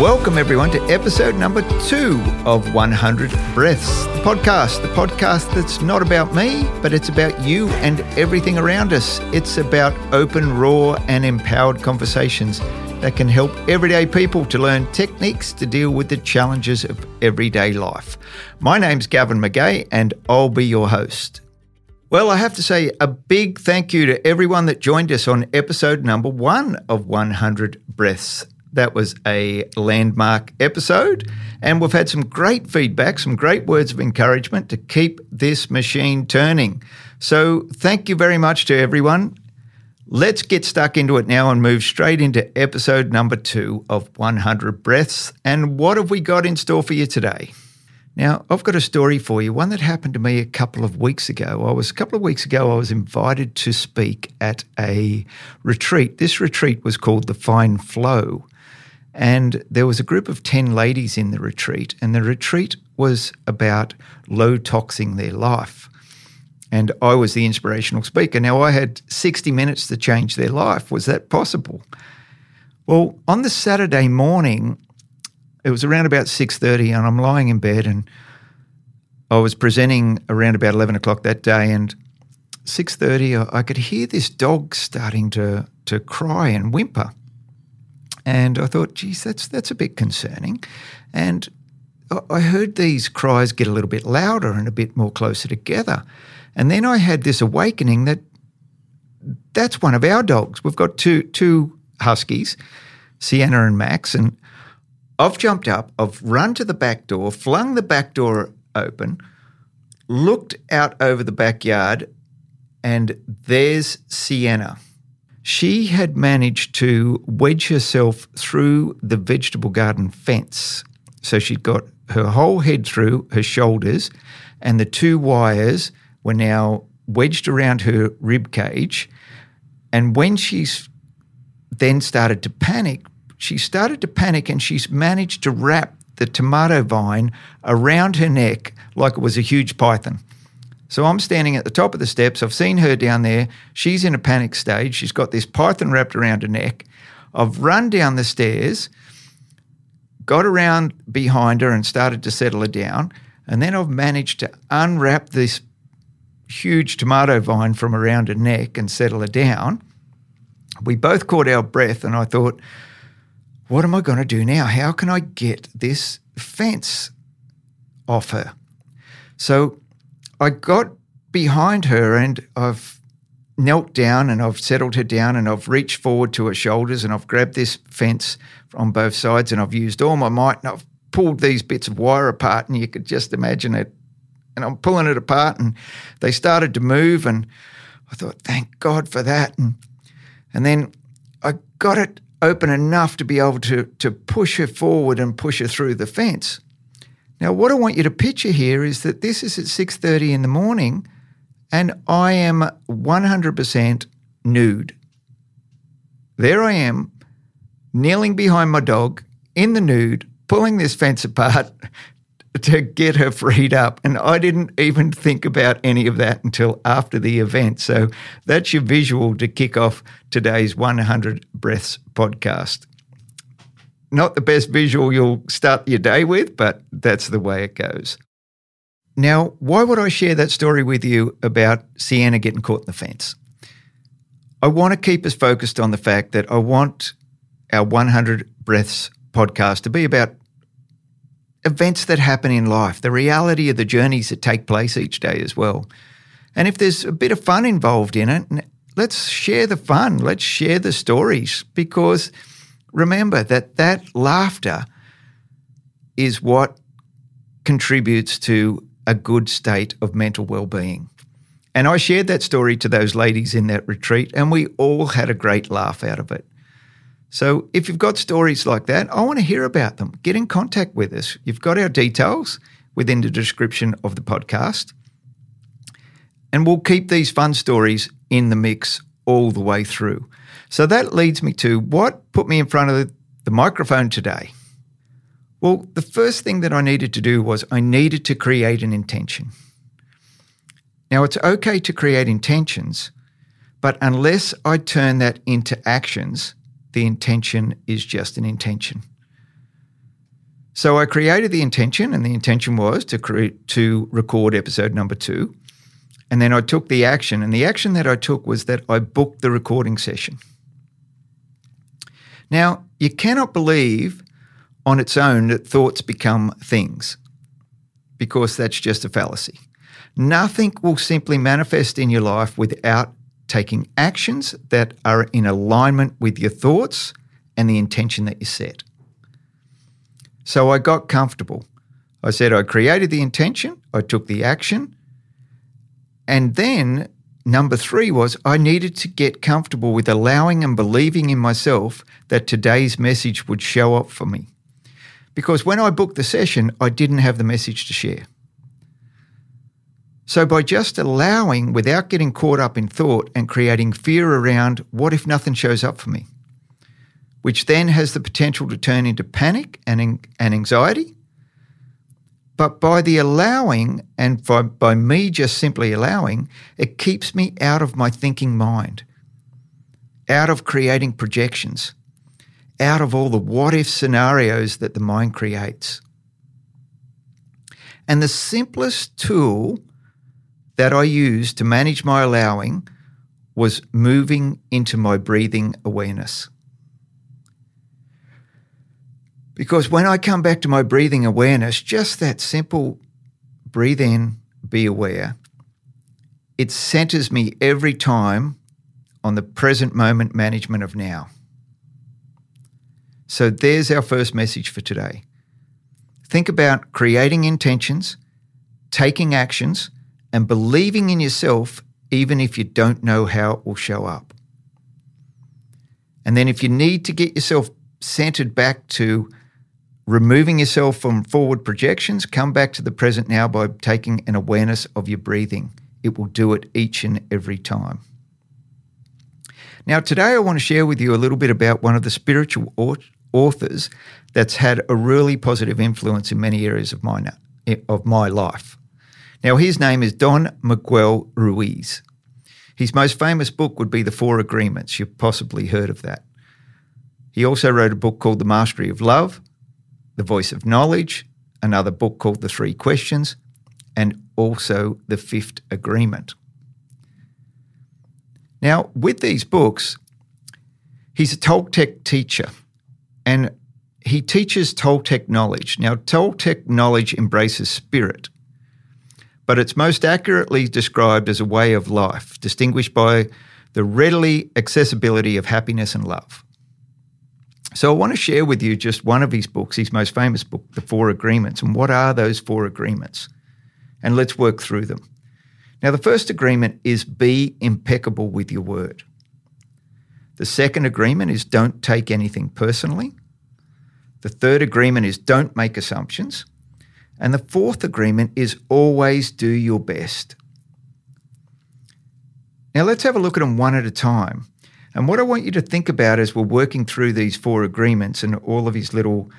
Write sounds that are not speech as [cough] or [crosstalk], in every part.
Welcome, everyone, to episode number two of 100 Breaths, the podcast. The podcast that's not about me, but it's about you and everything around us. It's about open, raw, and empowered conversations that can help everyday people to learn techniques to deal with the challenges of everyday life. My name's Gavin McGay, and I'll be your host. Well, I have to say a big thank you to everyone that joined us on episode number one of 100 Breaths. That was a landmark episode, and we've had some great feedback, some great words of encouragement to keep this machine turning. So, thank you very much to everyone. Let's get stuck into it now and move straight into episode number two of 100 Breaths. And what have we got in store for you today? Now, I've got a story for you, one that happened to me a couple of weeks ago. I was a couple of weeks ago, I was invited to speak at a retreat. This retreat was called the Fine Flow. And there was a group of 10 ladies in the retreat, and the retreat was about low toxing their life. And I was the inspirational speaker. Now, I had 60 minutes to change their life. Was that possible? Well, on the Saturday morning, it was around about 6.30 and I'm lying in bed and I was presenting around about 11 o'clock that day and 6.30 I could hear this dog starting to, to cry and whimper. And I thought, geez, that's that's a bit concerning. And I heard these cries get a little bit louder and a bit more closer together. And then I had this awakening that that's one of our dogs. We've got two two huskies, Sienna and Max, and I've jumped up, I've run to the back door, flung the back door open, looked out over the backyard, and there's Sienna she had managed to wedge herself through the vegetable garden fence. So she'd got her whole head through her shoulders, and the two wires were now wedged around her rib cage. And when she's then started to panic, she started to panic and she's managed to wrap the tomato vine around her neck like it was a huge python. So I'm standing at the top of the steps. I've seen her down there. She's in a panic stage. She's got this python wrapped around her neck. I've run down the stairs, got around behind her and started to settle her down. And then I've managed to unwrap this huge tomato vine from around her neck and settle her down. We both caught our breath, and I thought, what am I going to do now? How can I get this fence off her? So I got behind her and I've knelt down and I've settled her down and I've reached forward to her shoulders and I've grabbed this fence on both sides and I've used all my might and I've pulled these bits of wire apart and you could just imagine it. And I'm pulling it apart and they started to move and I thought, thank God for that. And and then I got it open enough to be able to to push her forward and push her through the fence. Now, what I want you to picture here is that this is at 6:30 in the morning and I am 100% nude. There I am, kneeling behind my dog in the nude, pulling this fence apart [laughs] to get her freed up. And I didn't even think about any of that until after the event. So that's your visual to kick off today's 100 Breaths podcast not the best visual you'll start your day with, but that's the way it goes. Now, why would I share that story with you about Sienna getting caught in the fence? I want to keep us focused on the fact that I want our 100 Breaths podcast to be about events that happen in life, the reality of the journeys that take place each day as well. And if there's a bit of fun involved in it, let's share the fun, let's share the stories because remember that that laughter is what contributes to a good state of mental well-being. And I shared that story to those ladies in that retreat, and we all had a great laugh out of it. So if you've got stories like that, I want to hear about them. Get in contact with us. You've got our details within the description of the podcast. And we'll keep these fun stories in the mix all the way through. So that leads me to what put me in front of the microphone today. Well, the first thing that I needed to do was I needed to create an intention. Now, it's okay to create intentions, but unless I turn that into actions, the intention is just an intention. So I created the intention, and the intention was to create to record episode number two. And then I took the action, and the action that I took was that I booked the recording session. Now, you cannot believe on its own that thoughts become things because that's just a fallacy. Nothing will simply manifest in your life without taking actions that are in alignment with your thoughts and the intention that you set. So I got comfortable. I said I created the intention, I took the action, and then number three was I needed to get comfortable with allowing and believing in myself that today's message would show up for me. Because when I booked the session, I didn't have the message to share. So, by just allowing without getting caught up in thought and creating fear around what if nothing shows up for me, which then has the potential to turn into panic and, and anxiety. But by the allowing and by, by me just simply allowing, it keeps me out of my thinking mind, out of creating projections, out of all the what if scenarios that the mind creates. And the simplest tool that I used to manage my allowing was moving into my breathing awareness. Because when I come back to my breathing awareness, just that simple breathe in, be aware, it centers me every time on the present moment management of now. So there's our first message for today. Think about creating intentions, taking actions, and believing in yourself even if you don't know how it will show up. And then if you need to get yourself centered back to removing yourself from forward projections, come back to the present now by taking an awareness of your breathing. It will do it each and every time. Now, today I want to share with you a little bit about one of the spiritual authors that's had a really positive influence in many areas of my, of my life. Now, his name is Don Miguel Ruiz. His most famous book would be The Four Agreements. You've possibly heard of that. He also wrote a book called The Mastery of Love, The Voice of Knowledge, another book called The Three Questions, and also The Fifth Agreement. Now, with these books, he's a Toltec teacher and he teaches Toltec knowledge. Now, Toltec knowledge embraces spirit but it's most accurately described as a way of life, distinguished by the readily accessibility of happiness and love. So I want to share with you just one of his books, his most famous book, The Four Agreements. And what are those four agreements? And let's work through them. Now, the first agreement is be impeccable with your word. The second agreement is don't take anything personally. The third agreement is don't make assumptions. And the fourth agreement is always do your best. Now, let's have a look at them one at a time. And what I want you to think about as we're working through these four agreements and all of his little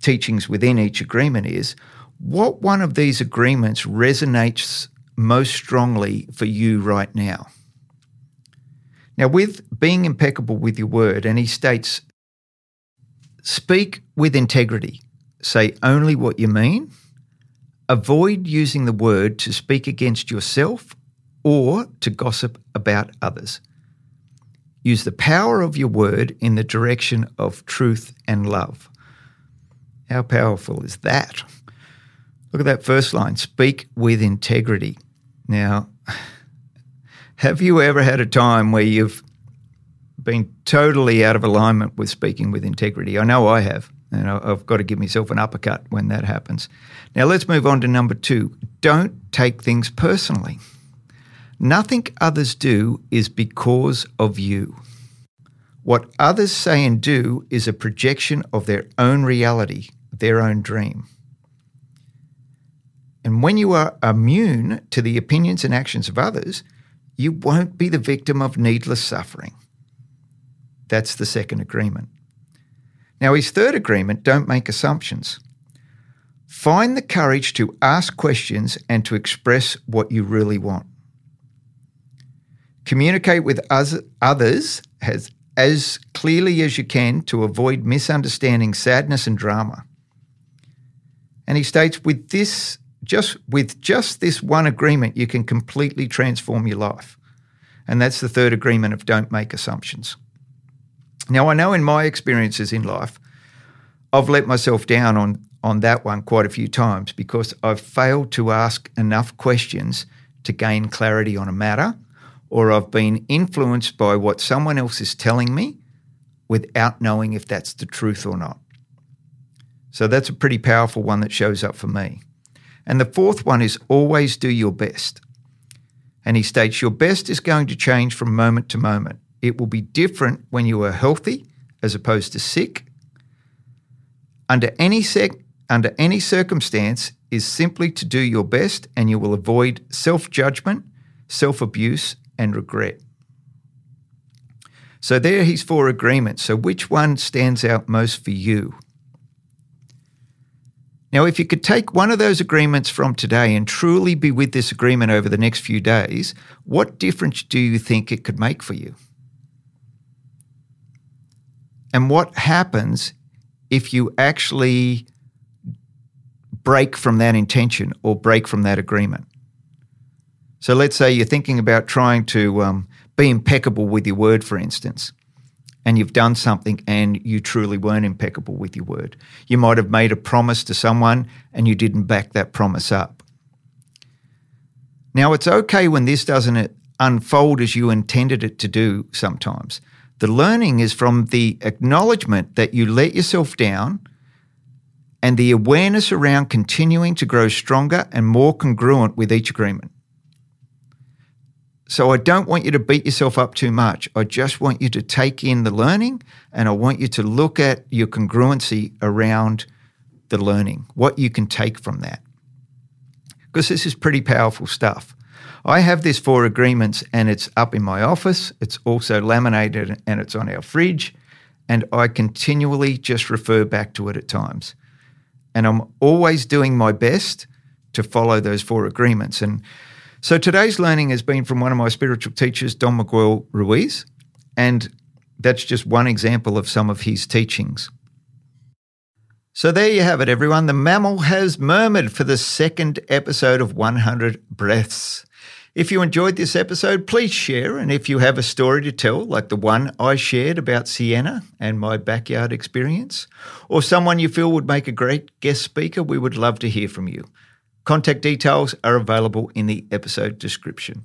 teachings within each agreement is what one of these agreements resonates most strongly for you right now? Now, with being impeccable with your word, and he states, speak with integrity, say only what you mean Avoid using the word to speak against yourself or to gossip about others. Use the power of your word in the direction of truth and love. How powerful is that? Look at that first line speak with integrity. Now, [laughs] have you ever had a time where you've been totally out of alignment with speaking with integrity? I know I have. And I've got to give myself an uppercut when that happens. Now, let's move on to number two. Don't take things personally. Nothing others do is because of you. What others say and do is a projection of their own reality, their own dream. And when you are immune to the opinions and actions of others, you won't be the victim of needless suffering. That's the second agreement. Now, his third agreement don't make assumptions. Find the courage to ask questions and to express what you really want. Communicate with us, others as, as clearly as you can to avoid misunderstanding, sadness, and drama. And he states with this just with just this one agreement you can completely transform your life. And that's the third agreement of don't make assumptions. Now I know in my experiences in life I've let myself down on on that one quite a few times because I've failed to ask enough questions to gain clarity on a matter or I've been influenced by what someone else is telling me without knowing if that's the truth or not. So that's a pretty powerful one that shows up for me. And the fourth one is always do your best. And he states your best is going to change from moment to moment. It will be different when you are healthy as opposed to sick. Under any sec- under any circumstance is simply to do your best and you will avoid self-judgment, self-abuse and regret. So there he's four agreements. So which one stands out most for you? Now, if you could take one of those agreements from today and truly be with this agreement over the next few days, what difference do you think it could make for you? And what happens if you actually break from that intention or break from that agreement? So let's say you're thinking about trying to um, be impeccable with your word, for instance and you've done something and you truly weren't impeccable with your word. You might have made a promise to someone and you didn't back that promise up. Now, it's okay when this doesn't unfold as you intended it to do sometimes. The learning is from the acknowledgement that you let yourself down and the awareness around continuing to grow stronger and more congruent with each agreement. So I don't want you to beat yourself up too much. I just want you to take in the learning and I want you to look at your congruency around the learning, what you can take from that. Because this is pretty powerful stuff. I have this four agreements and it's up in my office. It's also laminated and it's on our fridge. And I continually just refer back to it at times. And I'm always doing my best to follow those four agreements. And so today's learning has been from one of my spiritual teachers, Don Miguel Ruiz, and that's just one example of some of his teachings. So there you have it, everyone. The mammal has murmured for the second episode of 100 Breaths. If you enjoyed this episode, please share. And if you have a story to tell, like the one I shared about Sienna and my backyard experience, or someone you feel would make a great guest speaker, we would love to hear from you. Contact details are available in the episode description.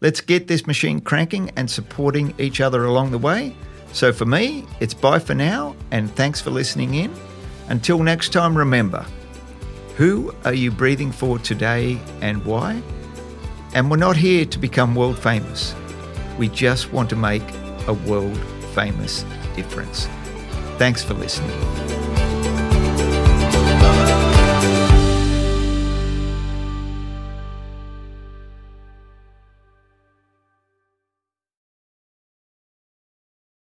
Let's get this machine cranking and supporting each other along the way. So for me, it's bye for now, and thanks for listening in. Until next time, remember who are you breathing for today and why? And we're not here to become world famous. We just want to make a world famous difference. Thanks for listening.